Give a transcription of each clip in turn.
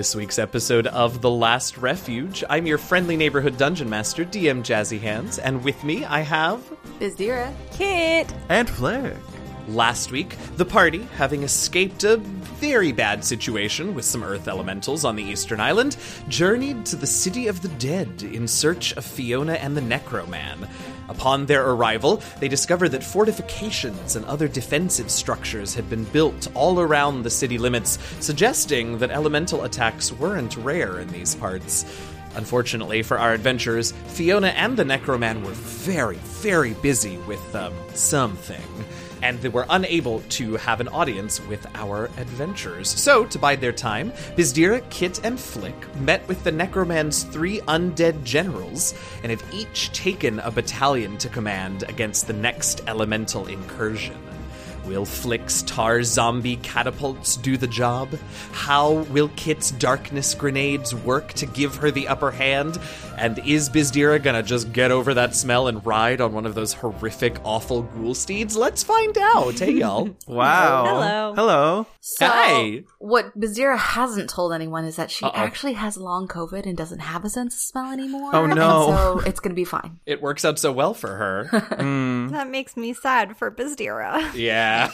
this week's episode of The Last Refuge. I'm your friendly neighborhood dungeon master, DM Jazzy Hands, and with me I have. Byzdera. Kit. And Flik. Last week, the party, having escaped a very bad situation with some earth elementals on the eastern island, journeyed to the city of the dead in search of Fiona and the Necroman. Upon their arrival, they discovered that fortifications and other defensive structures had been built all around the city limits, suggesting that elemental attacks weren't rare in these parts. Unfortunately for our adventurers, Fiona and the Necroman were very, very busy with um, something, and they were unable to have an audience with our adventures. So, to bide their time, Byzdera, Kit, and Flik met with the Necroman's three undead generals and have each taken a battalion to command against the next elemental incursion. Will Flik's tar zombie catapults do the job? How will Kit's darkness grenades work to give her the upper hand? And is Byzdera gonna just get over that smell and ride on one of those horrific, awful ghoul steeds? Let's find out. Hey, y'all. Wow. Hello. Hello. So, Hi. What Byzdera hasn't told anyone is that she Uh-oh. actually has long COVID and doesn't have a sense of smell anymore. Oh, no. And so it's going to be fine. It works out so well for her. Mm. That makes me sad for Byzdera. Yeah.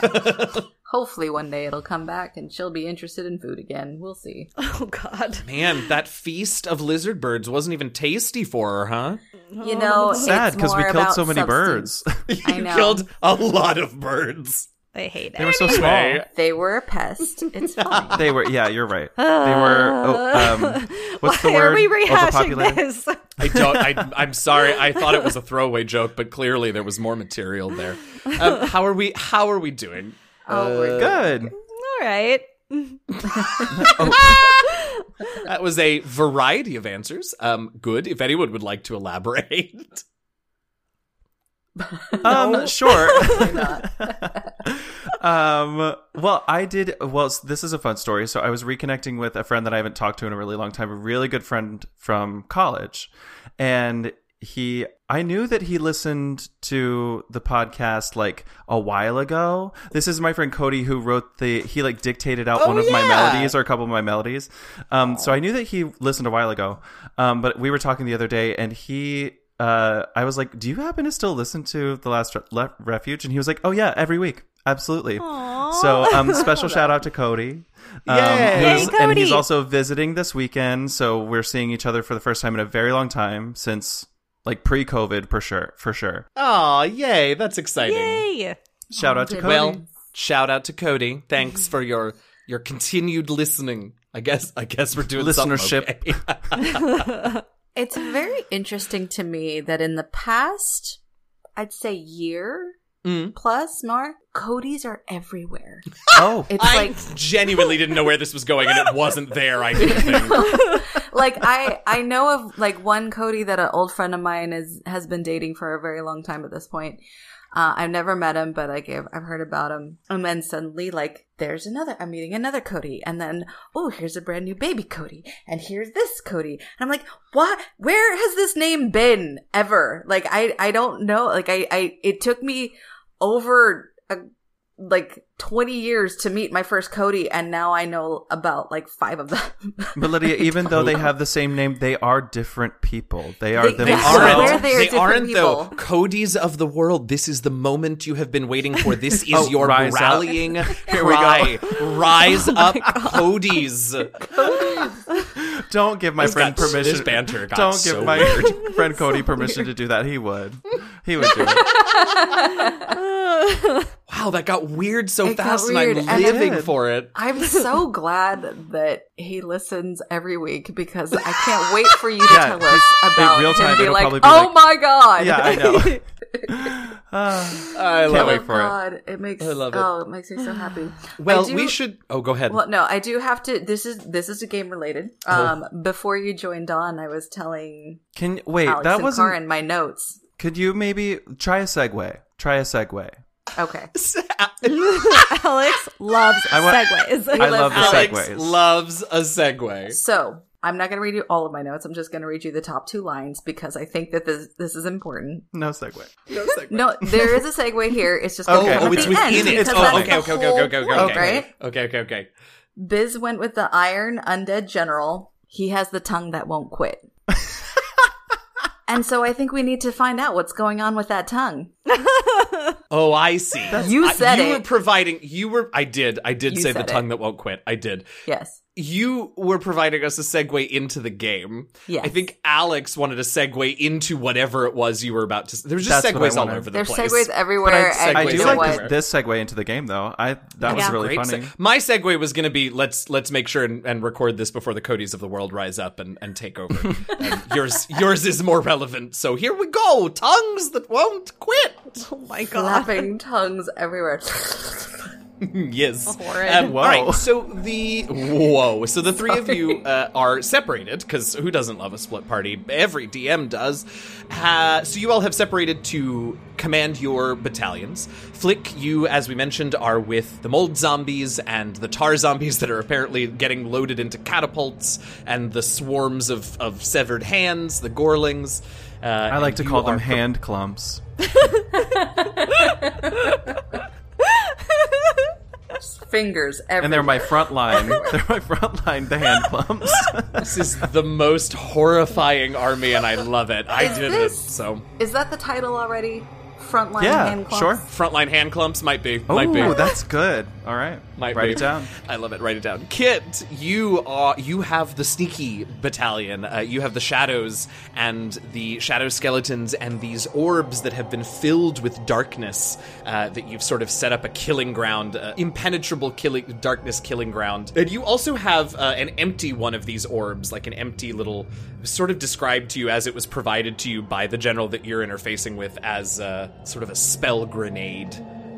Hopefully, one day it'll come back and she'll be interested in food again. We'll see. Oh God. Man, that feast of lizard birds wasn't even tasty for her, huh? You know, Sad because we killed so many substance. birds. I you know. killed a lot of birds. I hate it. they were so small. Anyway. They were a pest. It's fine. They were. Yeah, you're right. They were. Oh, um, what's Why the word? are we rehashing this? I don't. I, I'm sorry. I thought it was a throwaway joke, but clearly there was more material there. Um, how are we? How are we doing? oh, we're Good. All right. That was a variety of answers. Um, good. If anyone would like to elaborate, Um, sure. Um, well, I did. Well, this is a fun story. So I was reconnecting with a friend that I haven't talked to in a really long time, a really good friend from college, and he. I knew that he listened to the podcast like a while ago. This is my friend Cody who wrote the. He like dictated out Oh, one of my melodies or a couple of my melodies. Um, so I knew that he listened a while ago. Um, but we were talking the other day, and he uh, I was like, "Do you happen to still listen to the Last Re- Le- Refuge?" And he was like, "Oh yeah, every week, absolutely." So, um, special shout out to Cody. Um, Yay. who's- Yay, And he's also visiting this weekend, so we're seeing each other for the first time in a very long time since like pre-COVID, for sure, for sure. Aw, yay! That's exciting. Yay. Shout out to. Cody. Well, shout out to Cody. Thanks for your your continued listening. I guess I guess we're doing Listenership. Something okay. It's very interesting to me that in the past, I'd say year Mm. plus more, Cody's are everywhere. oh, It's I like genuinely didn't know where this was going, and it wasn't there. I didn't think. like I I know of like one Cody that an old friend of mine is has been dating for a very long time at this point. Uh, I've never met him, but like I've, I've heard about him. And then suddenly, like, there's another. I'm meeting another Cody, and then oh, here's a brand new baby Cody, and here's this Cody. And I'm like, what? Where has this name been ever? Like, I I don't know. Like, I I it took me over a, like 20 years to meet my first Cody, and now I know about like five of them. but Lydia, even though they have the same name, they are different people. They are They- They They themselves. aren't. they are they aren't though. people. Codies of the world. This is the moment you have been waiting for. This is Oh, your rise up. rallying Here we go. Rise oh up, Codies. Don't give my This friend got- permission. this banter got Don't so give my weird. friend Cody permission to do that. He would. He would do it. Wow, that got weird so It fast, weird, and and I'm living then- for it. I'm so glad that he listens every week because I can't wait for you to Yeah, tell us about real him time, and be it'll like, probably be oh like- my god. Yeah, I know. Ah. I Can't love wait it. oh for it. god, it makes I love it. oh, it makes me so happy. Well, do- we should. Oh, go ahead. Well, no, I do have to. This is this is a game related. Oh. Um, before you joined on, I was telling Can wait? Alex that was in my notes. Could you maybe try a segue? Try a segue. Okay, Alex loves I wa- segues. I love the Alex segues. loves a segue. so I'm not going to read you all of my notes. I'm just going to read you the top two lines because I think that this this is important. No segue. No segue. No, there is a segue here. It's just Oh, gonna oh, it's within end it. Oh, that's okay, okay, okay, whole okay, okay, point, okay, right? okay, okay, okay. Biz went with the Iron Undead General. He has the tongue that won't quit. and so I think we need to find out what's going on with that tongue. Oh, I see. You I- said you it. were providing. You were. I did. I did You say the said tongue it. that won't quit. I did. Yes. You were providing us a segue into the game. Yeah. I think Alex wanted a segue into whatever it was you were about to. There was just That's segues all over the There's place. segues everywhere. But I- I do like everywhere. this, this segue into the game, though. I that was really Great funny. se- My segue was going to be let's let's make sure and, and record this before the Codys of the world rise up and, and take over. and yours yours is more relevant. So here we go. Tongues that won't quit. Oh my god. Flapping tongues everywhere. yes. Horrid. Um, Whoa. All right. So the whoa. So the three of you uh, are separated because who doesn't love a split party? Every DM does. Uh, so you all have separated to command your battalions. Flik, you, as we mentioned, are with the mold zombies and the tar zombies that are apparently getting loaded into catapults, and the swarms of of severed hands, the gorlings. Uh, I like to call them are pre- hand clumps. Fingers everywhere. And they're my front line. they're my front line, the hand clumps. This is the most horrifying army, and I love it. I Is did this- it. So Is that the title already? Frontline Yeah, hand clumps? sure. frontline hand clumps might be. might be. oh, that's good. All right. Might Write be. it down. I love it. Write it down. Kit, you are you have the sneaky battalion. Uh, you have the shadows and the shadow skeletons and these orbs that have been filled with darkness. Uh, that you've sort of set up a killing ground, uh, impenetrable killing darkness killing ground. And you also have uh, an empty one of these orbs, like an empty little, sort of described to you as it was provided to you by the general that you're interfacing with as uh, sort of a spell grenade.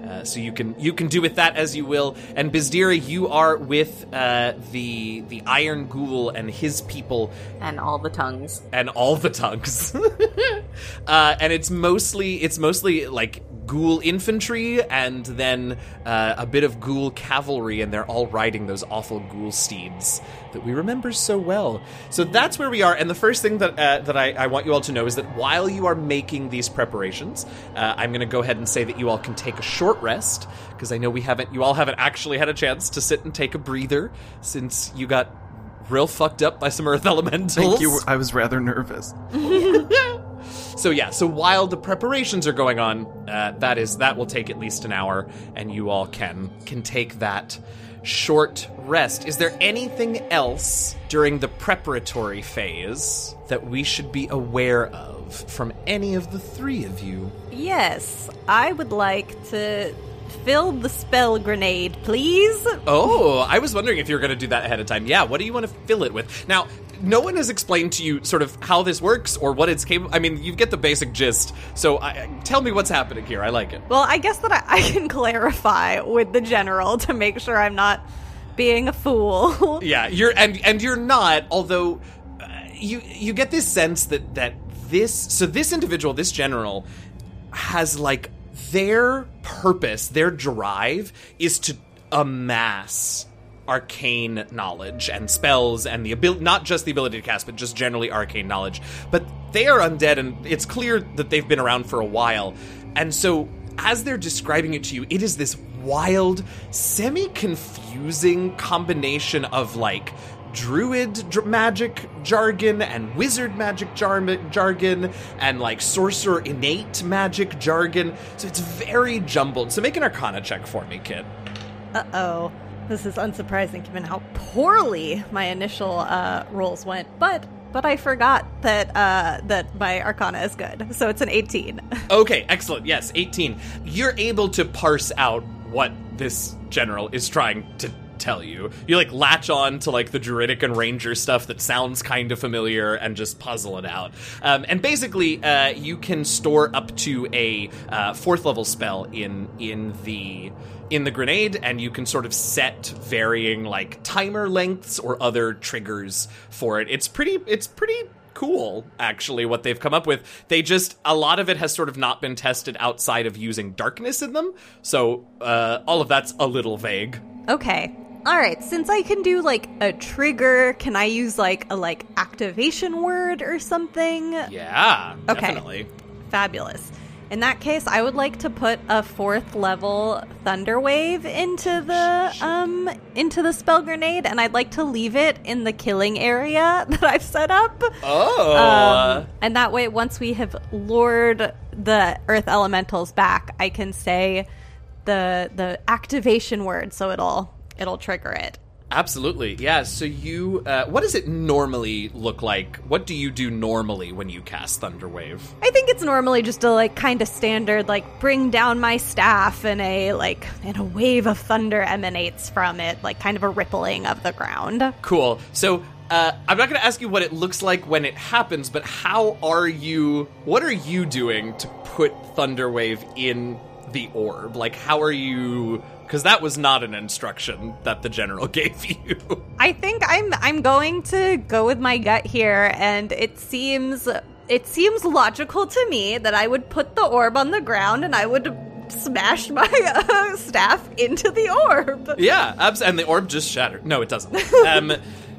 Uh, so you can you can do with that as you will. And Byzdera, you are with uh, the the Iron Ghoul and his people And all the tongues. and all the tongues. uh, and it's mostly it's mostly like ghoul infantry and then uh, a bit of ghoul cavalry, and they're all riding those awful ghoul steeds that we remember so well. So that's where we are. And the first thing that uh, that I, I want you all to know is that while you are making these preparations, uh, I'm going to go ahead and say that you all can take a short rest because I know we haven't you all haven't actually had a chance to sit and take a breather since you got real fucked up by some earth elementals. Thank you. I was rather nervous. So yeah, so while the preparations are going on, uh, that is that will take at least an hour, and you all can can take that short rest. Is there anything else during the preparatory phase that we should be aware of from any of the three of you? Yes, I would like to fill the spell grenade, please. Oh, I was wondering if you were going to do that ahead of time. Yeah, what do you want to fill it with? Now, no one has explained to you sort of how this works or what it's capable. I mean, you get the basic gist. So, I, tell me what's happening here. I like it. Well, I guess that I, I can clarify with the general to make sure I'm not being a fool. Yeah, you're and and you're not. Although uh, you you get this sense that that this so this individual, this general, has like their purpose, their drive is to amass arcane knowledge and spells and the ability not just the ability to cast but just generally arcane knowledge. But they are undead and it's clear that they've been around for a while. And so as they're describing it to you it is this wild semi-confusing combination of like druid dr- magic jargon and wizard magic jar- jargon and like sorcerer innate magic jargon so it's very jumbled so make an arcana check for me kid Uh oh. This is unsurprising given how poorly my initial uh, rolls went, but but I forgot that uh, that my Arcana is good, so it's an 18. Okay, excellent. Yes, 18. You're able to parse out what this general is trying to tell you. You like latch on to like the druidic and ranger stuff that sounds kind of familiar and just puzzle it out. Um, and basically, uh, you can store up to a uh, fourth level spell in in the in the grenade and you can sort of set varying like timer lengths or other triggers for it. It's pretty it's pretty cool actually what they've come up with they just a lot of it has sort of not been tested outside of using darkness in them so uh, all of that's a little vague Okay. All right, since I can do like a trigger, can I use like a like activation word or something? yeah Okay. definitely Fabulous. In that case, I would like to put a fourth level thunder wave into the um into the spell grenade, and I'd like to leave it in the killing area that I've set up. Oh. Um, and that way, once we have lured the earth elementals back, I can say the the activation word, so it'll it'll trigger it. Absolutely. Yeah. So you, uh, what does it normally look like? What do you do normally when you cast Thunderwave? I think it's normally just a like kind of standard like bring down my staff and a like and a wave of thunder emanates from it, like kind of a rippling of the ground. Cool. So uh, I'm not going to ask you what it looks like when it happens, but how are you? What are you doing to put Thunderwave in the orb? Like, how are you? Because that was not an instruction that the general gave you. I think I'm I'm going to go with my gut here and it seems it seems logical to me that I would put the orb on the ground and I would smash my uh, staff into the orb. yeah, abs- and the orb just shattered. No, it doesn't. Um,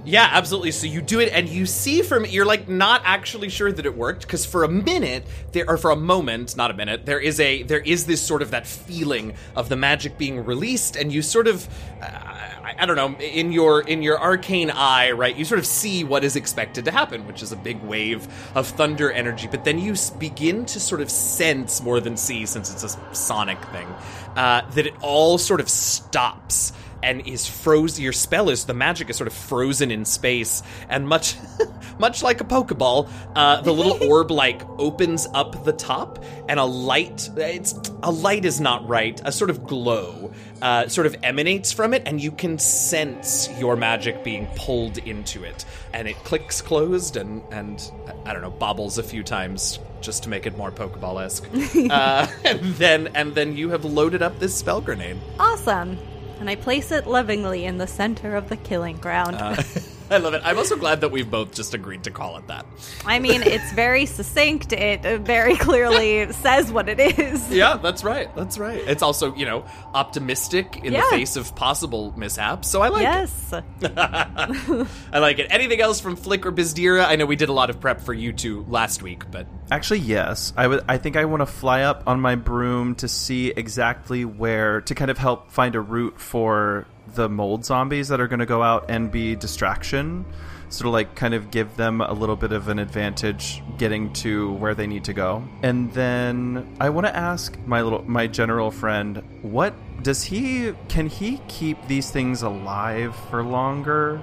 yeah, absolutely. So you do it, and you see from you're like not actually sure that it worked because for a minute there, or for a moment, not a minute, there is a there is this sort of that feeling of the magic being released, and you sort of. Uh, I, don't know in your in your arcane eye right you sort of see what is expected to happen which is a big wave of thunder energy but then you begin to sort of sense more than see since it's a sonic thing uh, that it all sort of stops and is frozen. Your spell is the magic is sort of frozen in space, and much, much like a Pokeball, uh, the little orb like opens up the top, and a light. It's a light is not right. A sort of glow uh, sort of emanates from it, and you can sense your magic being pulled into it, and it clicks closed, and and I don't know bobbles a few times just to make it more Pokeball esque, uh, and then and then you have loaded up this spell grenade. Awesome. And I place it lovingly in the center of the killing ground. Uh, I love it. I'm also glad that we've both just agreed to call it that. I mean, it's very succinct. It uh, very clearly says what it is. Yeah, that's right. That's right. It's also, you know, optimistic in Yeah. the face of possible mishaps. So I like Yes. it. Yes. I like it. Anything else from Flik or Byzdera? I know we did a lot of prep for you two last week, but Actually, yes. I would. I think I want to fly up on my broom to see exactly where to kind of help find a route for the mold zombies that are going to go out and be distraction. So to like kind of give them a little bit of an advantage getting to where they need to go. And then I want to ask my little my general friend, what does he can he keep these things alive for longer?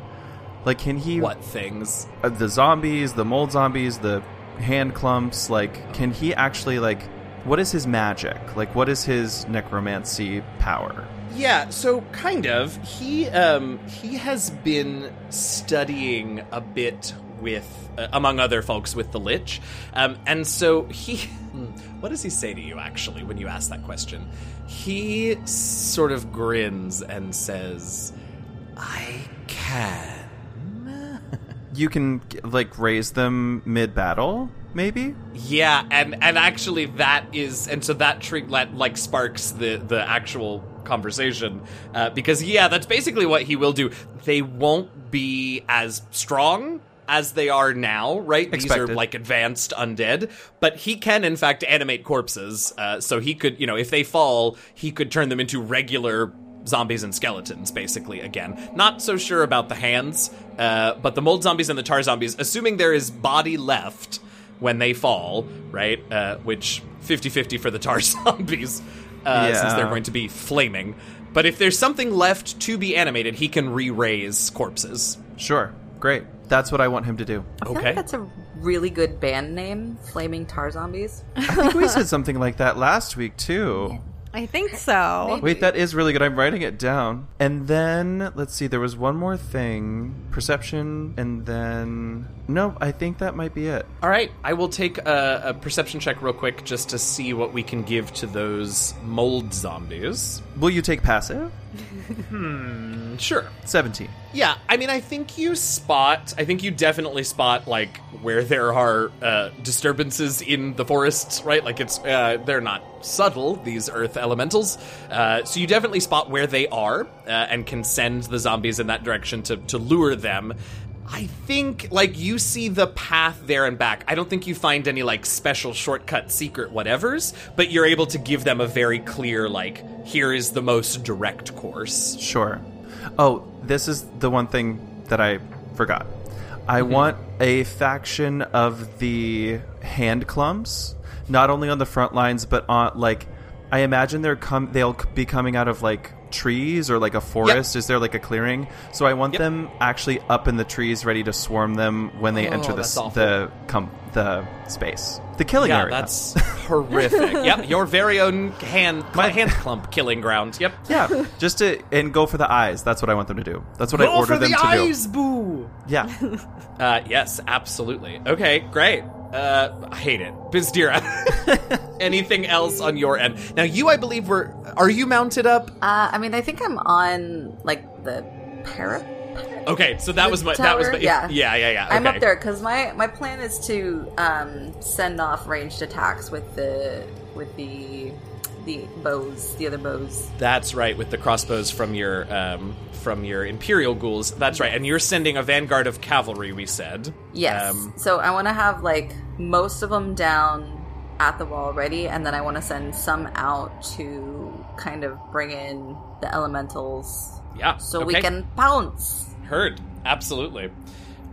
Like can he what things? uh, the zombies, the mold zombies, the hand clumps, like can he actually like what is his magic? Like what is his necromancy power? Yeah, so kind of. He um he has been studying a bit with uh, among other folks with the lich. Um and so he hmm, what does he say to you actually when you ask that question? He sort of grins and says, "I can." You can like raise them mid battle, maybe? Yeah, and and actually that is and so that trick like, like sparks the the actual conversation uh, because yeah, that's basically what he will do. They won't be as strong as they are now, right? These are like advanced undead, but he can in fact animate corpses. Uh, so he could, you know, if they fall, he could turn them into regular zombies and skeletons, basically, again. Not so sure about the hands, uh, but the mold zombies and the tar zombies, assuming there is body left when they fall, right? Uh, which 50 50 for the tar zombies, uh, since they're going to be flaming. But if there's something left to be animated, he can re raise corpses. Sure. Great. That's what I want him to do. I feel Okay. like that's a really good band name, Flaming Tar Zombies. I think we said something like that last week too. I think so. Wait, that is really good. I'm writing it down. And then let's see, there was one more thing. Perception and then No, I think that might be it. All right, I will take a, a perception check real quick just to see what we can give to those mold zombies. Will you take passive? Sure. 17. Yeah, I mean, I think you spot. I think you definitely spot like where there are uh, disturbances in the forests, right? Like it's uh, they're not subtle these earth elementals, uh, so you definitely spot where they are uh, and can send the zombies in that direction to to lure them. I think like you see the path there and back. I don't think you find any like special shortcut secret whatevers, but you're able to give them a very clear like here is the most direct course. Sure. Oh, this is the one thing that I forgot. I mm-hmm. want a faction of the hand clumps, not only on the front lines, but on like I imagine they're come they'll be coming out of like trees or like a forest. Is there like a clearing? So I want Yep. them actually up in the trees, ready to swarm them when they Oh, enter the that's s- awful. the com- the space, the killing Yeah, area. that's horrific. yep, your very own hand My- hand clump killing ground. Yep. yeah, just to and go for the eyes. That's what I want them to do. That's what I Go order for them the to eyes, boo. do. Yeah. Uh, yes, absolutely. Okay, great. Uh, I hate it. Byzdera. Anything else on your end? Now, you, I believe, were. Are you mounted up? Uh, I mean, I think I'm on like the parapet. Okay, so that The was my. That was tower? my. Yeah. yeah, yeah, yeah. I'm up there because my my plan is to um, send off ranged attacks with the with the the bows, the other bows. That's right, with the crossbows from your um, from your imperial ghouls. That's right, and you're sending a vanguard of cavalry. We said. Yes. Um, so I want to have like most of them down at the wall ready, and then I want to send some out to kind of bring in the elementals yeah. so we can pounce. Heard. Absolutely.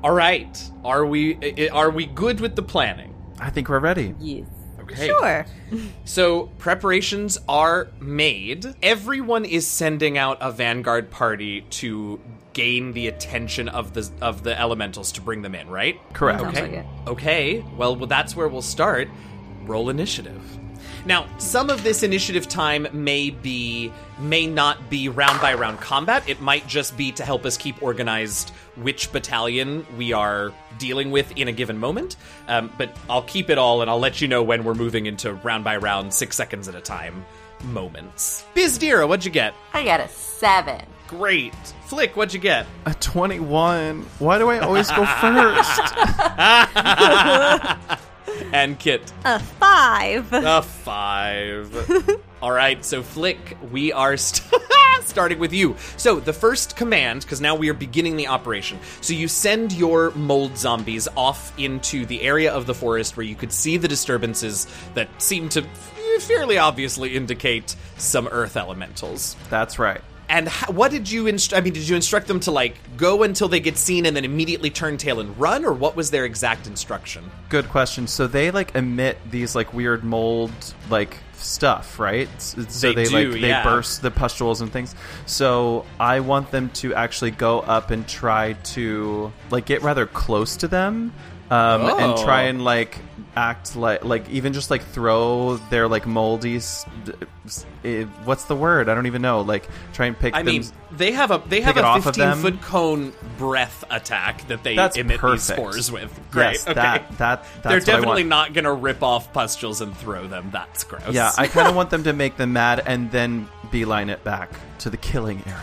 All right. Are we? Are we good with the planning? I think we're ready. Yes. Okay. Sure. So preparations are made. Everyone is sending out a vanguard party to gain the attention of the of the elementals to bring them in, right? Correct. Sounds Okay. like it. Okay. Well, well, that's where we'll start. Roll initiative. Now, some of this initiative time may be may not be round by round combat. It might just be to help us keep organized which battalion we are dealing with in a given moment. Um, but I'll keep it all, and I'll let you know when we're moving into round by round, six seconds at a time moments. Byzdera, what'd you get? I got a seven. Great. Flik, what'd you get? A 21. Why do I always go first? And Kit. A five. A five. All right, so Flik, we are st- starting with you. So the first command, because now we are beginning the operation. So you send your mold zombies off into the area of the forest where you could see the disturbances that seem to fairly obviously indicate some earth elementals. That's right. And h- what did you inst- I mean, did you instruct them to like go until they get seen and then immediately turn tail and run, or what was their exact instruction? Good question. So they like emit these like weird mold like stuff, right? So They they, do, like they yeah. burst the pustules and things. So I want them to actually go up and try to like get rather close to them. Um, and Oh. try and like act like like even just like throw their like moldy s- d- s- eh, what's the word i don't even know like try and pick I them mean, they have a they have a off of 15 them? foot cone breath attack that they That's emit perfect. these spores with. Great. yes okay. that that that's They're what I want. definitely not going to rip off pustules and throw them. That's gross. Yeah, I kind of want them to make them mad and then beeline it back to the killing area.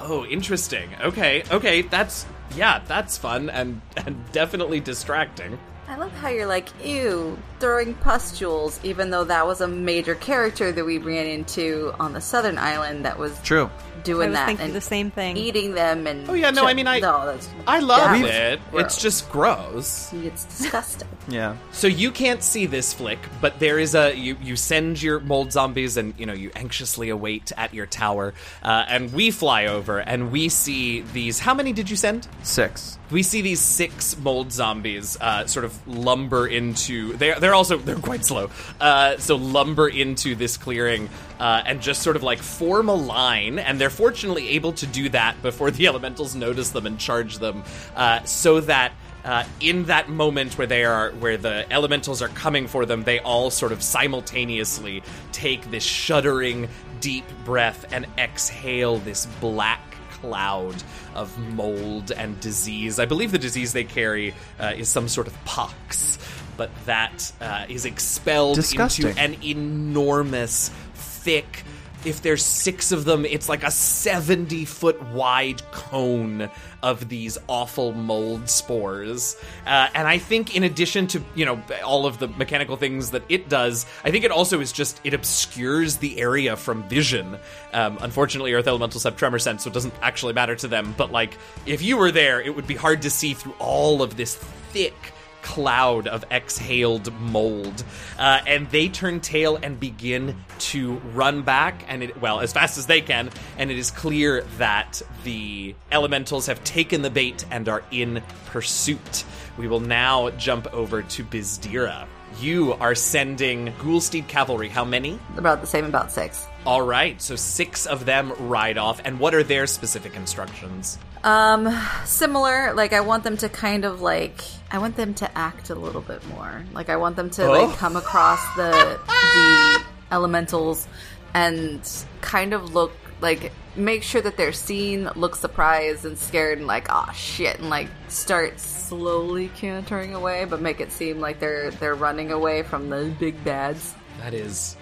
oh, interesting. Okay. Okay. That's yeah. That's fun and and definitely distracting. I love how you're like, ew, throwing pustules, even though that was a major character that we ran into on the southern island that was True. I doing was that thinking and the same thing. eating them and Oh, yeah, no, I mean, I- no, that's, I love that it. was It's just gross. it's disgusting. Yeah. So you can't see this flick, but there is a you. You send your mold zombies, and you know you anxiously await at your tower, uh, and we fly over, and we see these. How many did you send? Six. We see these six mold zombies uh, sort of lumber into. They're they're also they're quite slow. Uh, so lumber into this clearing uh, and just sort of like form a line, and they're fortunately able to do that before the elementals notice them and charge them, uh, so that. Uh, in that moment where they are where the elementals are coming for them they all sort of simultaneously take this shuddering deep breath and exhale this black cloud of mold and disease. I believe the disease they carry uh, is some sort of pox, but that uh, is expelled Disgusting. into an enormous, thick. If there's six of them, it's like a 70 foot wide cone of these awful mold spores. Uh, and I think, in addition to you know all of the mechanical things that it does, I think it also is just it obscures the area from vision. Um, unfortunately, Earth Elementals have tremor sense, so it doesn't actually matter to them. But like, if you were there, it would be hard to see through all of this thick cloud of exhaled mold. Uh, and they turn tail and begin to run back, and it, well, as fast as they can. And it is clear that the elementals have taken the bait and are in pursuit. We will now jump over to Byzdera. You are sending Ghoulsteed cavalry. How many? About the same, about six. All right, so six of them ride off. And what are their specific instructions? Um, similar. Like I want them to kind of like I want them to act a little bit more. Like I want them to Oh. like come across the the elementals and kind of look like make sure that they're seen, look surprised and scared and like oh shit and like start slowly cantering away, but make it seem like they're they're running away from the big bads. That is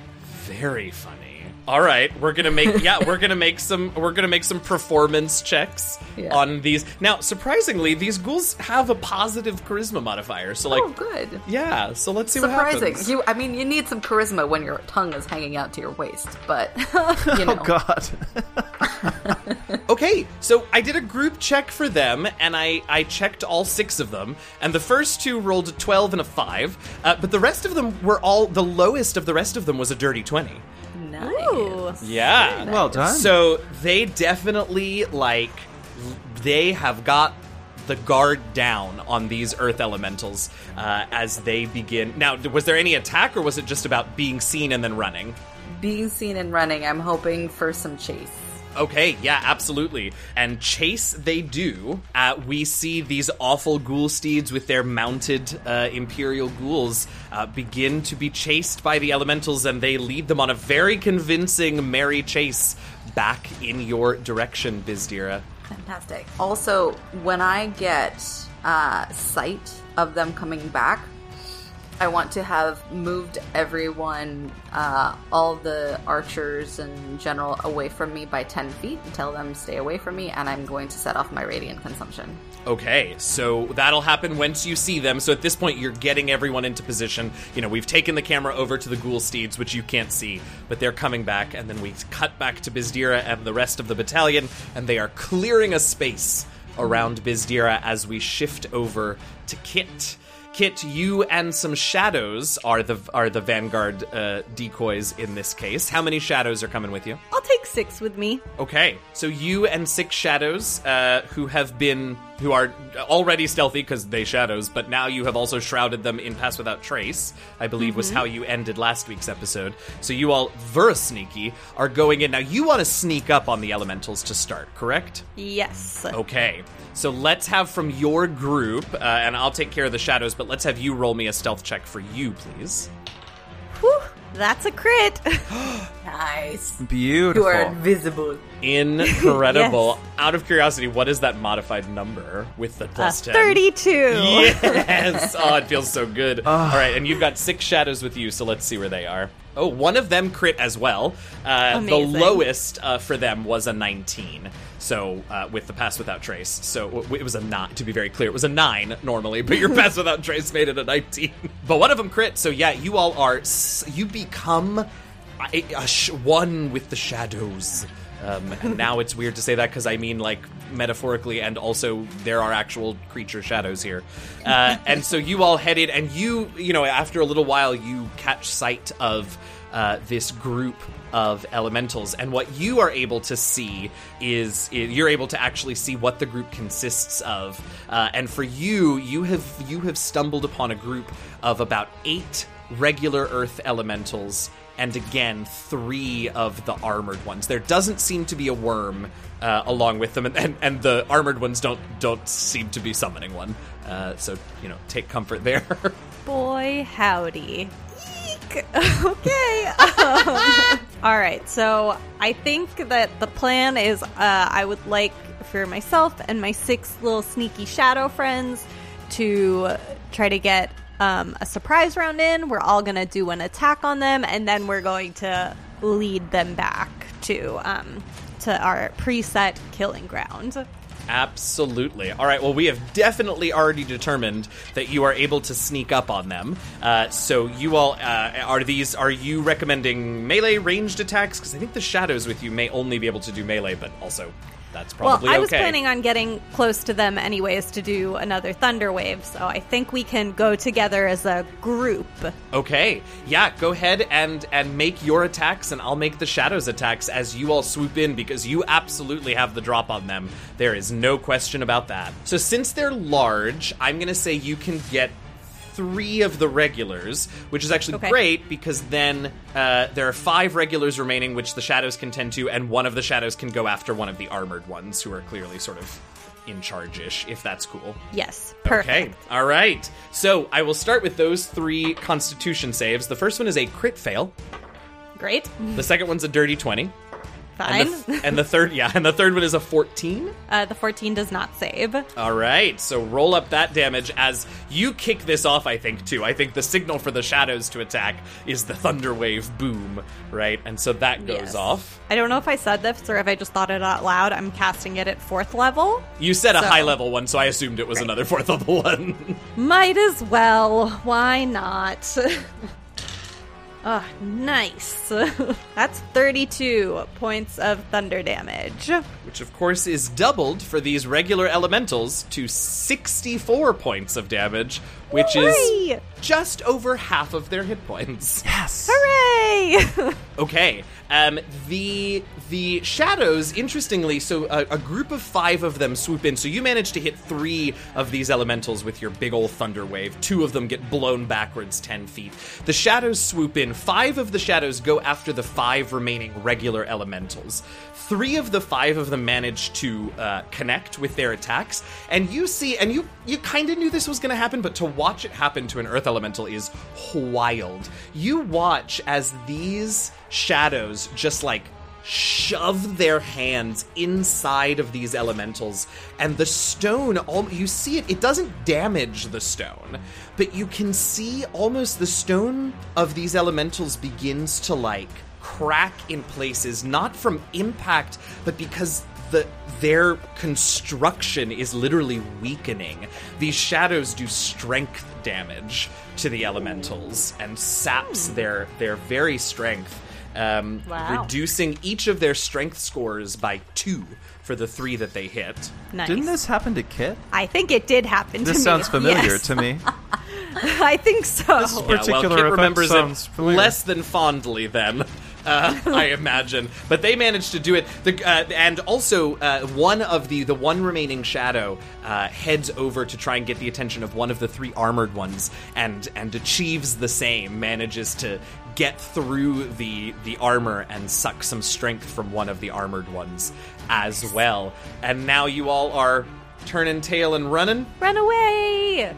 very funny. All right, we're gonna make yeah, we're gonna make some we're gonna make some performance checks Yeah. on these. Now, surprisingly, these ghouls have a positive charisma modifier. So like, oh, good. yeah. So let's see what Surprising. happens. You, I mean, you need some charisma when your tongue is hanging out to your waist, but you know. Oh God. Okay, so I did a group check for them, and I, I checked all six of them, and the first two rolled a 12 and a 5, uh, but the rest of them were all, the lowest of the rest of them was a dirty 20. Nice. Ooh. Yeah. well done. So they definitely, like, they have got the guard down on these earth elementals uh, as they begin. Now, was there any attack, or was it just about being seen and then running? Being seen and running, I'm hoping for some chase. Okay, yeah, absolutely. And chase they do. Uh, we see these awful ghoul steeds with their mounted uh, imperial ghouls uh, begin to be chased by the elementals, and they lead them on a very convincing merry chase back in your direction, Byzdera. Fantastic. Also, when I get uh, sight of them coming back, I want to have moved everyone, uh, all the archers in general, away from me by 10 feet and tell them stay away from me, and I'm going to set off my radiant consumption. Okay, so that'll happen once you see them. So at this point, you're getting everyone into position. You know, we've taken the camera over to the ghoul steeds, which you can't see, but they're coming back, and then we cut back to Byzdera and the rest of the battalion, and they are clearing a space around Byzdera as we shift over to Kit. Kit, you and some shadows are the are the vanguard uh, decoys in this case. How many shadows are coming with you? I'll take six with me. Okay, so you and six shadows uh, who have been who are already stealthy because they shadows, but now you have also shrouded them in Pass Without Trace. I believe was how you ended last week's episode. So you all very sneaky are going in now. You want to sneak up on the elementals to start, correct? Yes. Okay. So let's have from your group, uh, and I'll take care of the shadows, but let's have you roll me a stealth check for you, please. Whew, that's a crit. Nice. Beautiful. You are invisible. Incredible. Out of curiosity, what is that modified number with the uh, plus 10? 32. Yes. Oh, it feels so good. Ah. All right, and you've got six shadows with you, so let's see where they are. Oh, one of them crit as well. Uh, the lowest uh, for them was a 19. So uh, with the pass without trace, so w- it was a nine. To be very clear, it was a nine normally, but your pass without trace made it a 19. But one of them crit. So yeah, you all are. s- You become a, a sh- one with the shadows. Um, and now it's weird to say that because I mean like metaphorically, and also there are actual creature shadows here. Uh, and so you all headed, and you, you know, after a little while, you catch sight of uh, this group of elementals, and what you are able to see is i- you're able to actually see what the group consists of. Uh, and for you, you have you have stumbled upon a group of about eight regular Earth elementals and again three of the armored ones. There doesn't seem to be a worm uh, along with them, and, and and the armored ones don't don't seem to be summoning one. Uh, so you know, take comfort there. Boy, howdy. Eek. Okay. Um, all right. So I think that the plan is uh, I would like for myself and my six little sneaky shadow friends to try to get um, a surprise round in. We're all going to do an attack on them, and then we're going to lead them back to um, to our preset killing ground. Absolutely. All right. Well, we have definitely already determined that you are able to sneak up on them. Uh, so you all uh, are these? Are you recommending melee ranged attacks? Because I think the shadows with you may only be able to do melee, but also that's probably well, I was okay. planning on getting close to them anyways to do another thunder wave, so I think we can go together as a group. Okay. Yeah, go ahead and and make your attacks and I'll make the shadows attacks as you all swoop in because you absolutely have the drop on them. There is no question about that. So since they're large, I'm going to say you can get three of the regulars, which is actually Okay. great because then uh, there are five regulars remaining, which the shadows can tend to, and one of the shadows can go after one of the armored ones who are clearly sort of in charge ish, if that's cool. Yes, perfect. Okay, all right. So I will start with those three Constitution saves. The first one is a crit fail. Great. The second one's a dirty twenty. Fine. And the, and the third, yeah, and the third one is a fourteen. uh, the 14 does not save. All right, so roll up that damage as you kick this off. I think too. I think the signal for the shadows to attack is the thunder wave boom, right? And so that goes Yes. off. I don't know if I said this or if I just thought it out loud. I'm casting it at fourth level. You said a high level one, so I assumed it was another fourth level one. Might as well. Why not? Ah, nice. That's 32 points of thunder damage. which of course is doubled for these regular elementals to 64 points of damage, which is just over half of their hit points. Yes. Hooray! Okay, um, the the shadows, interestingly, so a, a group of five of them swoop in. So you manage to hit three of these elementals with your big old thunder wave. Two of them get blown backwards ten feet. The shadows swoop in. Five of the shadows go after the five remaining regular elementals. Three of the five of them manage to uh, connect with their attacks, and you see, and you you kind of knew this was going to happen, but to watch it happen to an earth elemental is wild. You watch as these shadows just like shove their hands inside of these elementals and the stone you see it it doesn't damage the stone but you can see almost the stone of these elementals begins to like crack in places not from impact but because the their construction is literally weakening. These shadows do strength damage to the elementals and saps hmm. their their very strength, um, Wow. reducing each of their strength scores by two for the three that they hit. nice. Didn't this happen to Kit? I think it did happen to This me. sounds familiar Yes. to me. I think so. Yeah, well, particular Kit remembers sounds it familiar. less than fondly then. Uh, I imagine, but they managed to do it. The, uh, and also, uh, one of the the one remaining shadow uh, heads over to try and get the attention of one of the three armored ones, and and achieves the same. Manages to get through the the armor and suck some strength from one of the armored ones as well. And now you all are turning tail and running. Run away!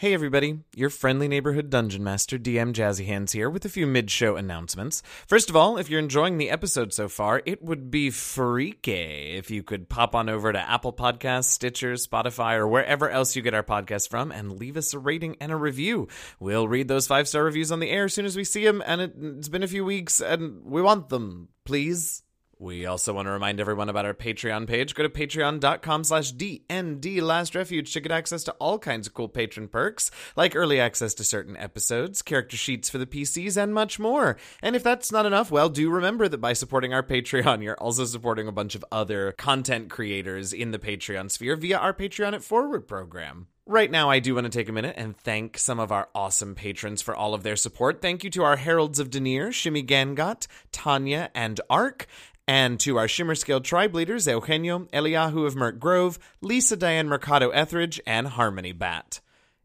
Hey everybody, your friendly neighborhood dungeon master DM Jazzy Hands here with a few mid-show announcements. First of all, if you're enjoying the episode so far, it would be freaky if you could pop on over to Apple Podcasts, Stitcher, Spotify, or wherever else you get our podcast from and leave us a rating and a review. We'll read those five-star reviews on the air as soon as we see them, and it, it's been a few weeks and we want them. Please? We also want to remind everyone about our Patreon page. Go to patreon.com slash DND Last Refuge to get access to all kinds of cool patron perks, like early access to certain episodes, character sheets for the PCs, and much more. And if that's not enough, well, do remember that by supporting our Patreon, you're also supporting a bunch of other content creators in the Patreon sphere via our Patreon at Forward program. Right now, I do want to take a minute and thank some of our awesome patrons for all of their support. Thank you to our Heralds of Deneir, Shimmy Gangot, Tanya, and Ark. And to our Shimmer Scale tribe leaders, Eugenio, Eliahu of Merk Grove, Lisa Diane Mercado Etheridge, and Harmony Bat.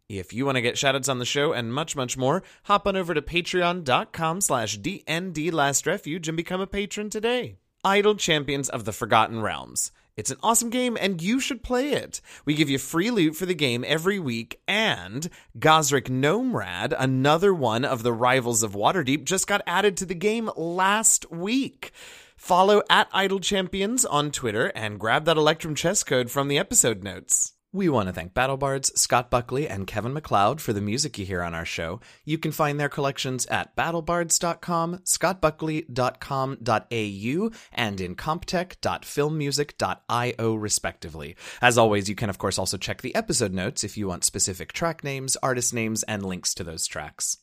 If you want to get shoutouts on the show and much, much more, hop on over to patreon.com slash DND Last Refuge and become a patron today. Idle Champions of the Forgotten Realms. It's an awesome game and you should play it. We give you free loot for the game every week and Gosrick Gnomrad, another one of the rivals of Waterdeep, just got added to the game last week. Follow at Idle Champions on Twitter and grab that Electrum Chest code from the episode notes. We want to thank BattleBards, Scott Buckley, and Kevin MacLeod for the music you hear on our show. You can find their collections at battlebards.com, scottbuckley.com.au, and incompetech.filmmusic.io, respectively. As always, you can, of course, also check the episode notes if you want specific track names, artist names, and links to those tracks.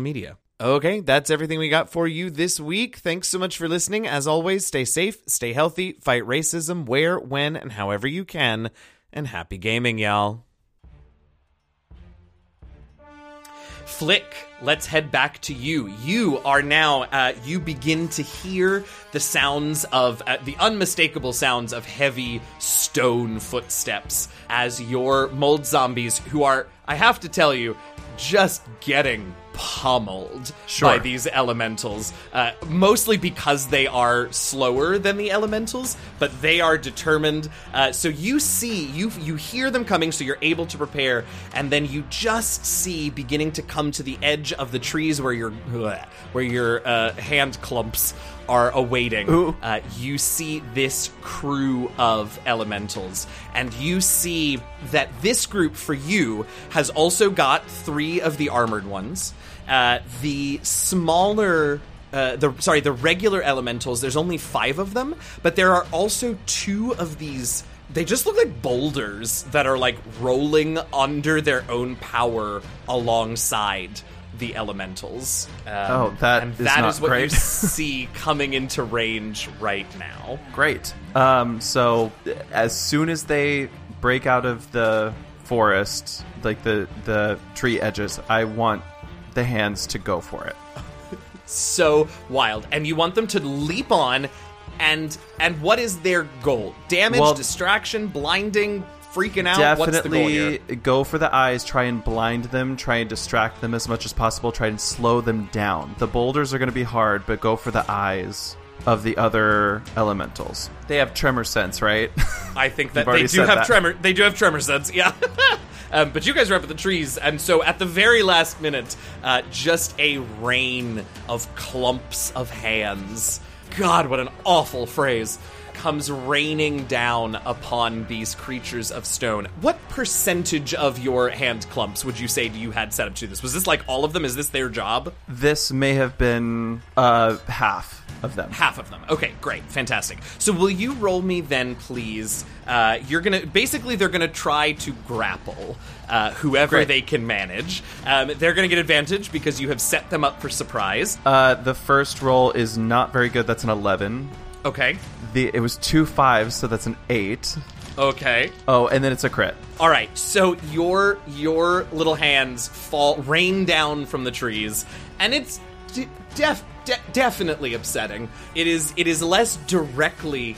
media. Okay, that's everything we got for you this week. Thanks so much for listening. As always, stay safe, stay healthy, fight racism where, when, and however you can, and happy gaming, y'all. Flik, let's head back to you. You are now, uh, you begin to hear the sounds of, uh, the unmistakable sounds of heavy stone footsteps as your mold zombies, who are, I have to tell you, just getting pummeled Sure. by these elementals, uh, mostly because they are slower than the elementals, but they are determined. Uh, so you see, you you hear them coming, so you're able to prepare, and then you just see beginning to come to the edge of the trees where your where your uh, hand clumps are awaiting. Uh, you see this crew of elementals, and you see that this group for you has also got three of the armored ones. Uh, the smaller. Uh, the sorry, the regular elementals. There's only five of them, but there are also two of these. They just look like boulders that are like rolling under their own power alongside the elementals. Um, Oh, that and is that is what you see coming into range right now. Great. Um, so as soon as they break out of the forest, like the the tree edges, I want the hands to go for it. So wild, and you want them to leap on, and and what is their goal? Damage, Well- distraction, blinding, freaking out. What's the goal here? Definitely go for the eyes, try and blind them, try and distract them as much as possible, try and slow them down. The boulders are going to be hard, but go for the eyes of the other elementals. They have tremor sense, right? I think that they do have that. tremor. They do have tremor sense. Yeah. um, but you guys are up at the trees, and so at the very last minute, uh, just a rain of clumps of hands. God, what an awful phrase. Comes raining down upon these creatures of stone. What percentage of your hand clumps would you say you had set up to this? Was this like all of them? Is this their job? this may have been uh, half of them. Half of them. Okay, great, fantastic. So will you roll me then, please? Uh, you're gonna basically they're gonna try to grapple uh, whoever Great. they can manage. Um, they're gonna get advantage because you have set them up for surprise. Uh, the first roll is not very good. That's an 11. Okay, The It was two fives, so that's an 8. okay. Oh, and then it's a crit. All right, so your your little hands fall rain down from the trees, and it's de- def- de- definitely upsetting. It is it is less directly,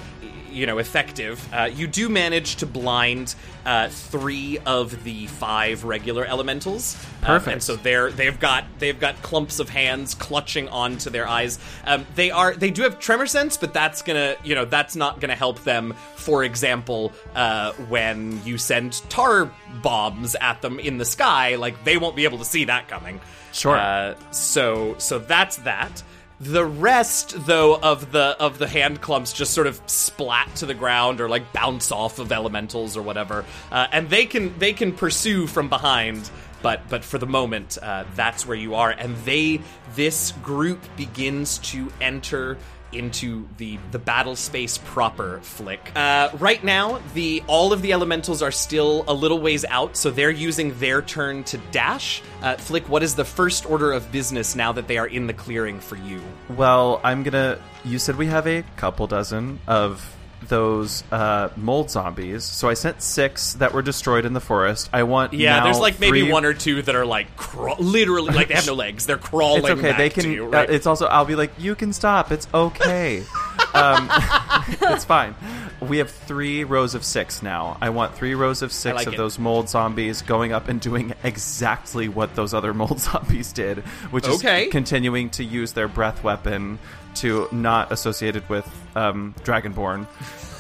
you know, effective. Uh, you do manage to blind uh, three of the five regular elementals. Um, Perfect. and so they're they've got they've got clumps of hands clutching onto their eyes. Um, they are they do have tremor sense, but that's gonna you know that's not gonna help them. For example, uh, when you send tar bombs at them in the sky, like they won't be able to see that coming. Sure. Uh, so so that's that. The rest, though, of the of the hand clumps just sort of splat to the ground or like bounce off of elementals or whatever, uh, and they can they can pursue from behind. But but for the moment, uh, that's where you are, and they this group begins to enter into the the battle space proper. Flik. Uh, right now, the all of the elementals are still a little ways out, so they're using their turn to dash. Uh, Flik, what is the first order of business now that they are in the clearing for you? Well, I'm gonna. You said we have a couple dozen of those uh, mold zombies. So I sent six that were destroyed in the forest. I want Yeah, there's like maybe three- one or two that are like craw- literally like they have no legs. They're crawling. It's okay. They can. you, uh, it's also. I'll be like, you can stop. It's okay. um, it's fine. We have three rows of six now. I want three rows of six like of it. those mold zombies going up and doing exactly what those other mold zombies did, which Okay. is continuing to use their breath weapon to not associated with um, Dragonborn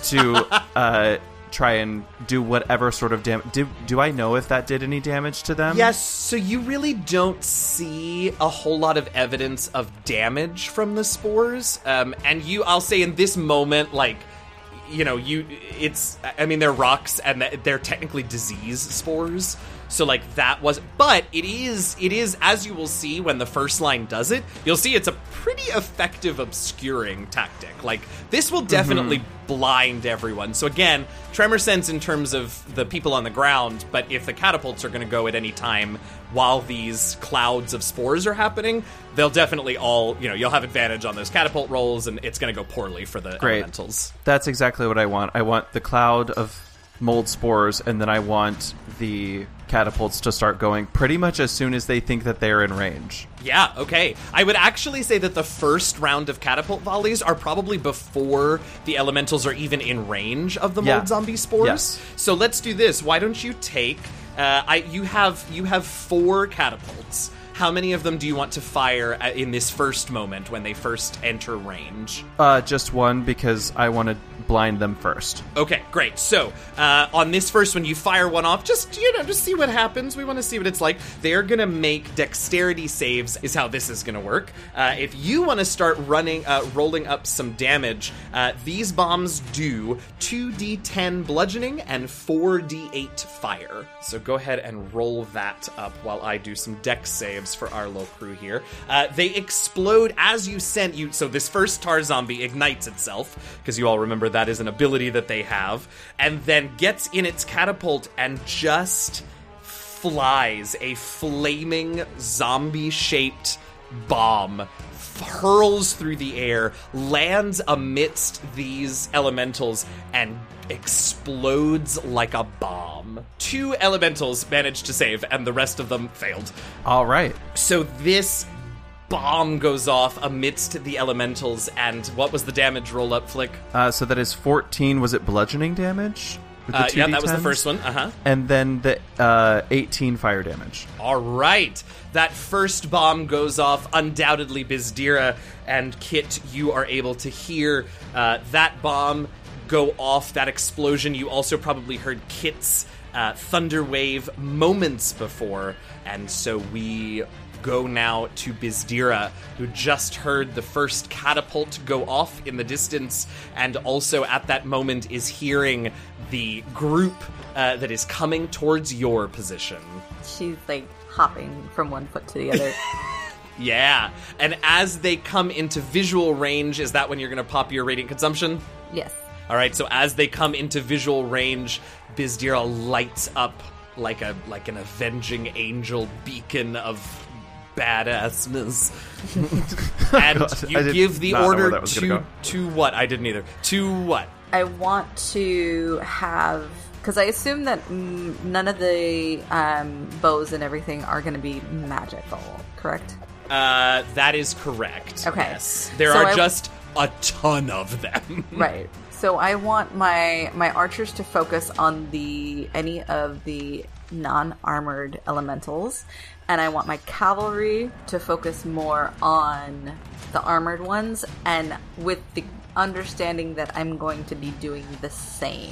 to uh, try and do whatever sort of damage. Do, do I know if that did any damage to them? Yes, so you really don't see a whole lot of evidence of damage from the spores. Um, and you, I'll say in this moment, like, you know, you, it's, I mean, they're rocks and they're technically disease spores. So like that was, but it is, it is, as you will see when the first line does it, you'll see it's a pretty effective obscuring tactic. Like this will mm-hmm. definitely blind everyone. So again, tremor sense in terms of the people on the ground, but if the catapults are going to go at any time while these clouds of spores are happening, they'll definitely all, you know, you'll have advantage on those catapult rolls, and it's going to go poorly for the Great. elementals. That's exactly what I want. I want the cloud of mold spores, and then I want the catapults to start going pretty much as soon as they think that they're in range. Yeah, okay. I would actually say that the first round of catapult volleys are probably before the elementals are even in range of the Yeah. mold zombie spores. Yes. So let's do this. Why don't you take uh, I you have you have four catapults. How many of them do you want to fire at- in this first moment when they first enter range? Uh, just one because I want to blind them first. Okay, great. So uh, on this first one, you fire one off. Just you know, just see what happens. We want to see what it's like. They're gonna make dexterity saves. Is how this is gonna work. Uh, if you want to start running, uh, rolling up some damage, uh, these bombs do two d10 bludgeoning and four d8 fire. So go ahead and roll that up while I do some dex saves for our little crew here. Uh, they explode as you send you. So this first tar zombie ignites itself because you all remember that is an ability that they have, and then gets in its catapult and just flies a flaming zombie shaped bomb hurls through the air lands amidst these elementals and explodes like a bomb two elementals managed to save and the rest of them failed All right. so this bomb goes off amidst the elementals and what was the damage roll up Flik Uh, so that is 14. Was it bludgeoning damage? Uh, yeah that was the first one uh-huh And then the uh, 18 fire damage. All right. That first bomb goes off. Undoubtedly, Byzdera and Kit, you are able to hear uh, that bomb go off, that explosion. You also probably heard Kit's uh, thunder wave moments before. And so we go now to Byzdera, who just heard the first catapult go off in the distance, and also at that moment is hearing the group uh, that is coming towards your position. She's like hopping from one foot to the other. Yeah. And as they come into visual range, is that when you're going to pop your radiant consumption? yes. All right. So as they come into visual range, Byzdera lights up like a like an avenging angel beacon of badassness. and God, I you give the not know where order to gonna go. to what? I didn't either. To what? I want to have because I assume that none of the um, bows and everything are going to be magical, correct? Uh, that is correct. Okay. Yes. There So are I- just a ton of them. Right. So I want my my archers to focus on the any of the non-armored elementals and I want my cavalry to focus more on the armored ones and with the understanding that I'm going to be doing the same.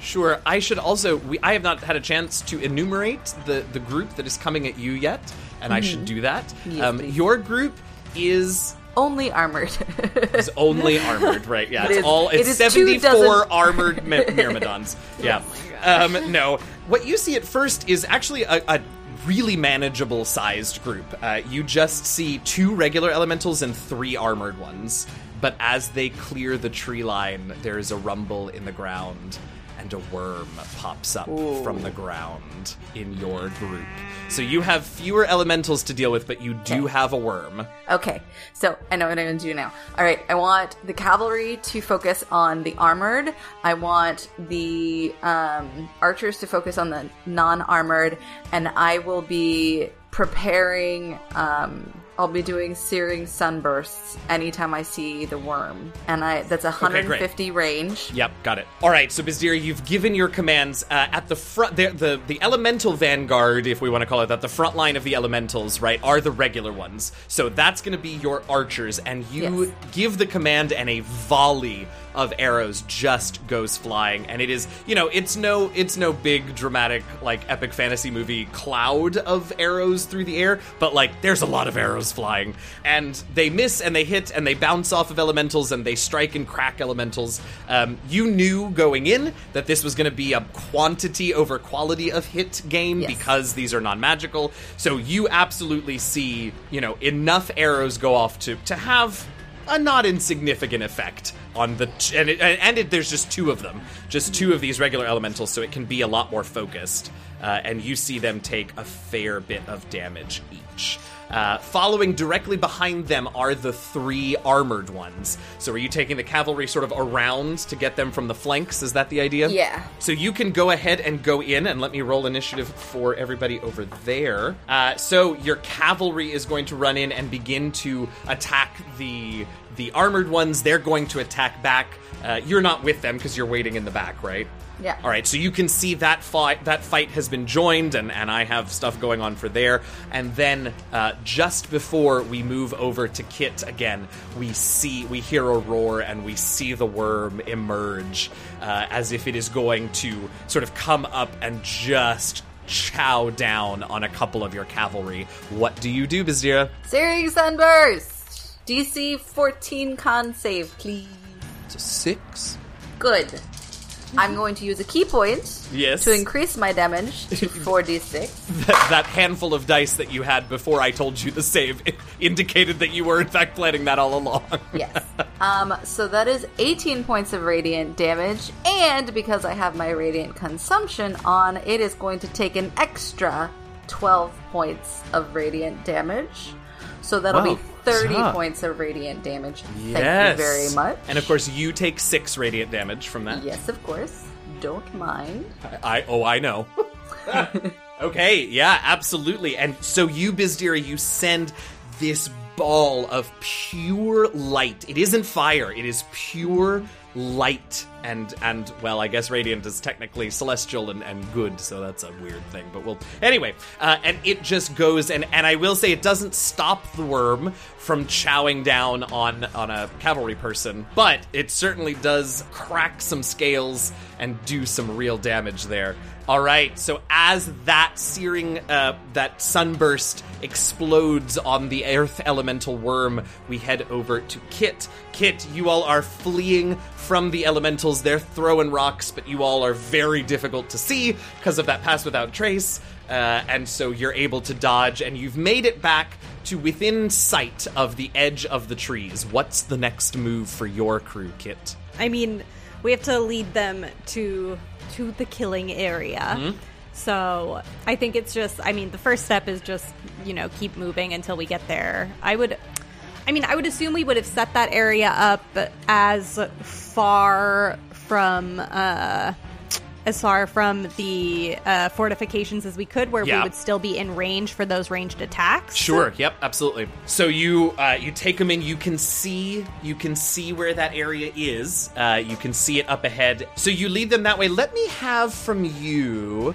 Sure. I should also. We, I have not had a chance to enumerate the the group that is coming at you yet, and I should do that. Mm-hmm. Yes, um, your group is Only armored. it's only armored, right? Yeah, It it's is- all. It's is two seventy four dozen- armored my- myrmidons. Yeah. um, no, what you see at first is actually a. a Really manageable sized group. Uh, you just see two regular elementals and three armored ones. but as they clear the tree line, there is a rumble in the ground, and a worm pops up from the ground in your group. So you have fewer elementals to deal with, but you do Okay. have a worm. Okay, so I know what I'm going to do now. All right, I want the cavalry to focus on the armored. I want the um, archers to focus on the non-armored, and I will be preparing. Um, I'll be doing searing sunbursts anytime I see the worm, and I that's 150 range. Yep, got it. All right, so Byzdera, you've given your commands uh, at the front. The, the the elemental vanguard, if we want to call it that, the front line of the elementals, right, are the regular ones. So that's going to be your archers, and you Yes. give the command, and a volley of arrows just goes flying, and it is, you know, it's no, it's no big dramatic like epic fantasy movie cloud of arrows through the air, but like there's a lot of arrows flying, and they miss and they hit and they bounce off of elementals and they strike and crack elementals. Um, you knew going in that this was going to be a quantity over quality of hit game Yes. because these are non-magical, so you absolutely see, you know, enough arrows go off to to have a not insignificant effect on the and it, and it, there's just two of them, just two of these regular elementals, so it can be a lot more focused. Uh, and you see them take a fair bit of damage each. Uh, following directly behind them are the three armored ones. So, are you taking the cavalry sort of around to get them from the flanks? Is that the idea? Yeah. So you can go ahead and go in, and let me roll initiative for everybody over there. Uh, so your cavalry is going to run in and begin to attack the the armored ones. They're going to attack back. Uh, you're not with them because you're waiting in the back, right? Yeah. All right. So you can see that fight. That fight has been joined, and and I have stuff going on for there. And then uh, just before we move over to Kit again, we see we hear a roar, and we see the worm emerge uh, as if it is going to sort of come up and just chow down on a couple of your cavalry. What do you do, Byzdera? Searing sunburst. DC 14 con save, please. It's a six. Good. I'm going to use a key point Yes. to increase my damage to 4d6. That, that handful of dice that you had before I told you the save indicated that you were in fact planning that all along. Yes. Um, so that is 18 points of radiant damage, and because I have my radiant consumption on, it is going to take an extra 12 points of radiant damage. So that'll Wow. be 30 Huh. points of radiant damage. Yes. Thank you very much. And of course, you take six radiant damage from that. yes, of course. Don't mind. I oh, I know. okay, yeah, absolutely. And so you, Byzdera, you send this ball of pure light. It isn't fire. It is pure light and and well i guess radiant is technically celestial and, and good so that's a weird thing but we'll anyway uh, and it just goes and and i will say it doesn't stop the worm from chowing down on on a cavalry person but it certainly does crack some scales and do some real damage there all right so as that searing uh, that sunburst explodes on the earth elemental worm we head over to kit. Kit you all are fleeing from the elementals. They're throwing rocks but you all are very difficult to see because of that pass without trace uh, and so you're able to dodge and you've made it back to within sight of the edge of the trees. What's the next move for your crew kit? I mean, we have to lead them to to the killing area. Mm-hmm. So I think it's just. I mean, the first step is just you know keep moving until we get there. I would. I mean, I would assume we would have set that area up as far from. uh as far from the uh, fortifications as we could, where Yeah. we would still be in range for those ranged attacks. Sure. Yep. Absolutely. So you uh, you take them in. You can see you can see where that area is. Uh, you can see it up ahead. So you lead them that way. Let me have from you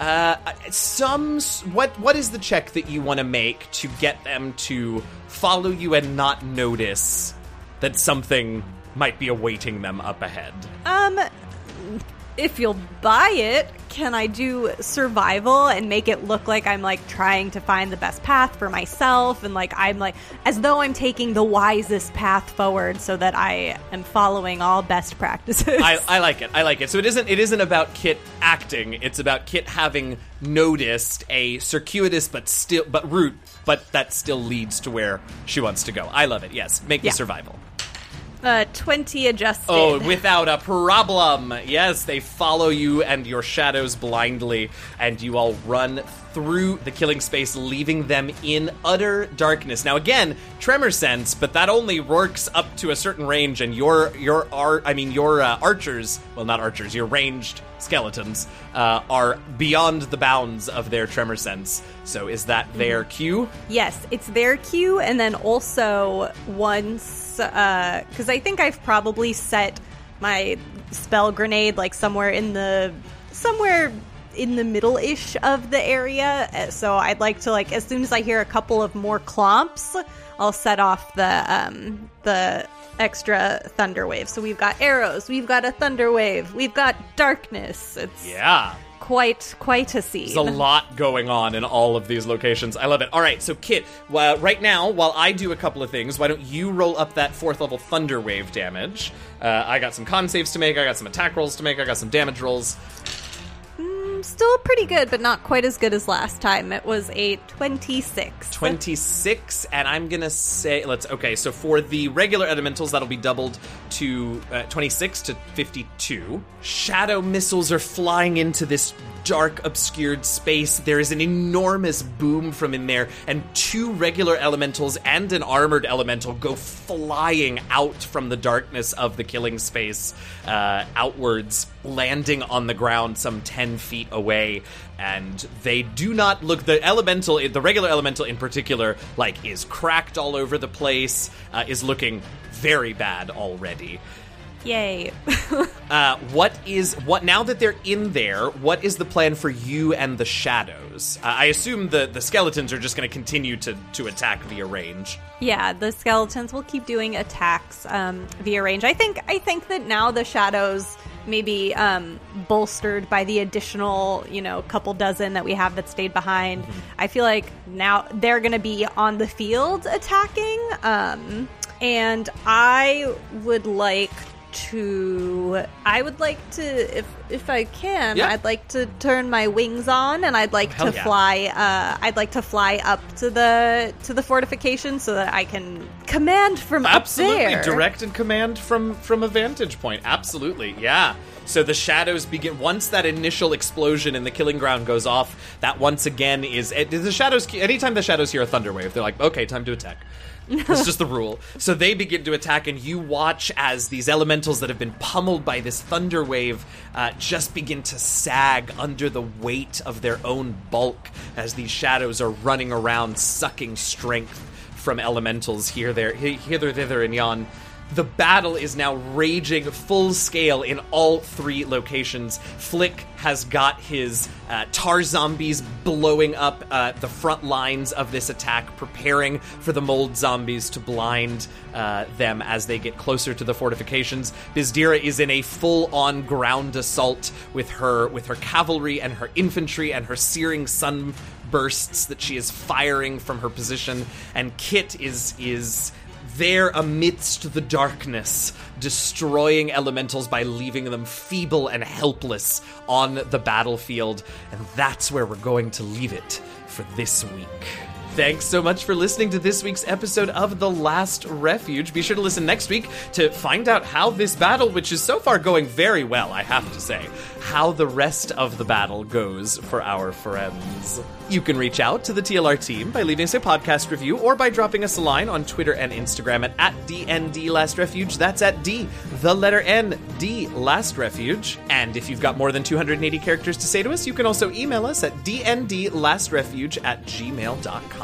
uh, some what what is the check that you want to make to get them to follow you and not notice that something might be awaiting them up ahead. Um, if you'll buy it, can I do survival and make it look like I'm like trying to find the best path for myself and like I'm like as though I'm taking the wisest path forward so that I am following all best practices. I, I like it. I like it. So it isn't it isn't about Kit acting. It's about Kit having noticed a circuitous but still but route, but that still leads to where she wants to go. I love it. Yes, make Yeah. me survival. Uh, 20 adjusted. Oh, without a problem. Yes, they follow you and your shadows blindly, and you all run through the killing space, leaving them in utter darkness. Now, again, tremor sense, but that only works up to a certain range, and your your ar- I mean your uh, archers, well, not archers, your ranged skeletons uh, are beyond the bounds of their tremor sense. So, is that their cue? Yes, it's their cue, and then also once, because I think I've probably set my spell grenade like somewhere in the somewhere in the middle-ish of the area. Uh, So I'd like to like as soon as I hear a couple of more clomps, I'll set off the um the extra thunder wave. So we've got arrows, we've got a thunder wave, we've got darkness. It's Yeah. Quite quite a scene. There's a lot going on in all of these locations. I love it. All right, so Kit, uh, right now, while I do a couple of things, why don't you roll up that fourth level Thunder Wave damage? Uh, I got some con saves to make, I got some attack rolls to make, I got some damage rolls. Still pretty good, but not quite as good as last time. It was a 26. 26, and I'm gonna say, let's, okay, so for the regular elementals, that'll be doubled to uh, 26 to 52. Shadow missiles are flying into this dark, obscured space. There is an enormous boom from in there, and two regular elementals and an armored elemental go flying out from the darkness of the killing space uh, outwards, landing on the ground some 10 feet away. And they do not look. The elemental, the regular elemental in particular, like is cracked all over the place, uh, is looking very bad already. Yay. Uh, what is what now that they're in there? What is the plan for you and the shadows? Uh, I assume the the skeletons are just going to continue to to attack via range. yeah, the skeletons will keep doing attacks um, via range. I think I think that now the shadows maybe um, bolstered by the additional, you know, couple dozen that we have that stayed behind. I feel like now they're going to be on the field attacking. Um, and I would like to I would like to if if I can Yeah. I'd like to turn my wings on and I'd like Hell to yeah. fly uh I'd like to fly up to the to the fortification so that I can command from Absolutely, up there. direct and command from from a vantage point. Absolutely, yeah. So the shadows begin once that initial explosion in the killing ground goes off. That once again is it, the shadows. Anytime the shadows hear a thunder wave, they're like, "Okay, time to attack." That's just the rule. So they begin to attack, and you watch as these elementals that have been pummeled by this thunder wave uh, just begin to sag under the weight of their own bulk as these shadows are running around, sucking strength from elementals here, there, hither, thither, and yon. The battle is now raging full scale in all three locations. Flik has got his uh, tar zombies blowing up uh, the front lines of this attack, preparing for the mold zombies to blind uh, them as they get closer to the fortifications. Byzdera is in a full-on ground assault with her with her cavalry and her infantry and her searing sun bursts that she is firing from her position, and Kit is is there amidst the darkness, destroying elementals by leaving them feeble and helpless on the battlefield. And that's where we're going to leave it for this week. Thanks so much for listening to this week's episode of The Last Refuge. Be sure to listen next week to find out how this battle, which is so far going very well, I have to say, how the rest of the battle goes for our friends. You can reach out to the TLR team by leaving us a podcast review or by dropping us a line on Twitter and Instagram at, at DND Last Refuge. That's at D, the letter N, D Last Refuge. And if you've got more than 280 characters to say to us, you can also email us at dndlastrefuge at gmail.com.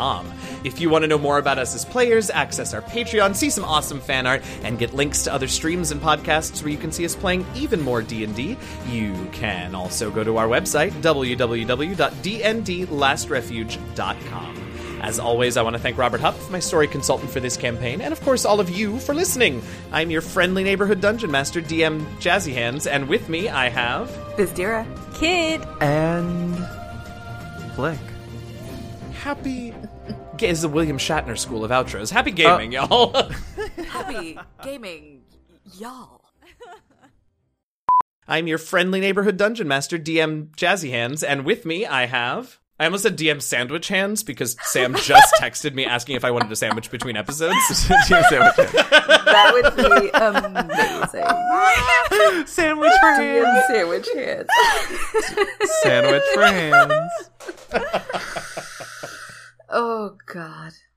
If you want to know more about us as players, access our Patreon, see some awesome fan art, and get links to other streams and podcasts where you can see us playing even more D&D, you can also go to our website, www.dndlastrefuge.com. As always, I want to thank Robert Hupp, my story consultant for this campaign, and of course all of you for listening. I'm your friendly neighborhood dungeon master, DM Jazzy Hands, and with me I have Byzdera. Kit. And Flik. Happy. This is the William Shatner School of Outros. Happy gaming, uh, y'all. Happy gaming, y'all. I'm your friendly neighborhood dungeon master, DM Jazzy Hands, and with me I have. I almost said DM sandwich hands because Sam just texted me asking if I wanted a sandwich between episodes. DM sandwich hands. That would be amazing. Sandwich for hands. DM sandwich hands. Sandwich for hands. Oh God.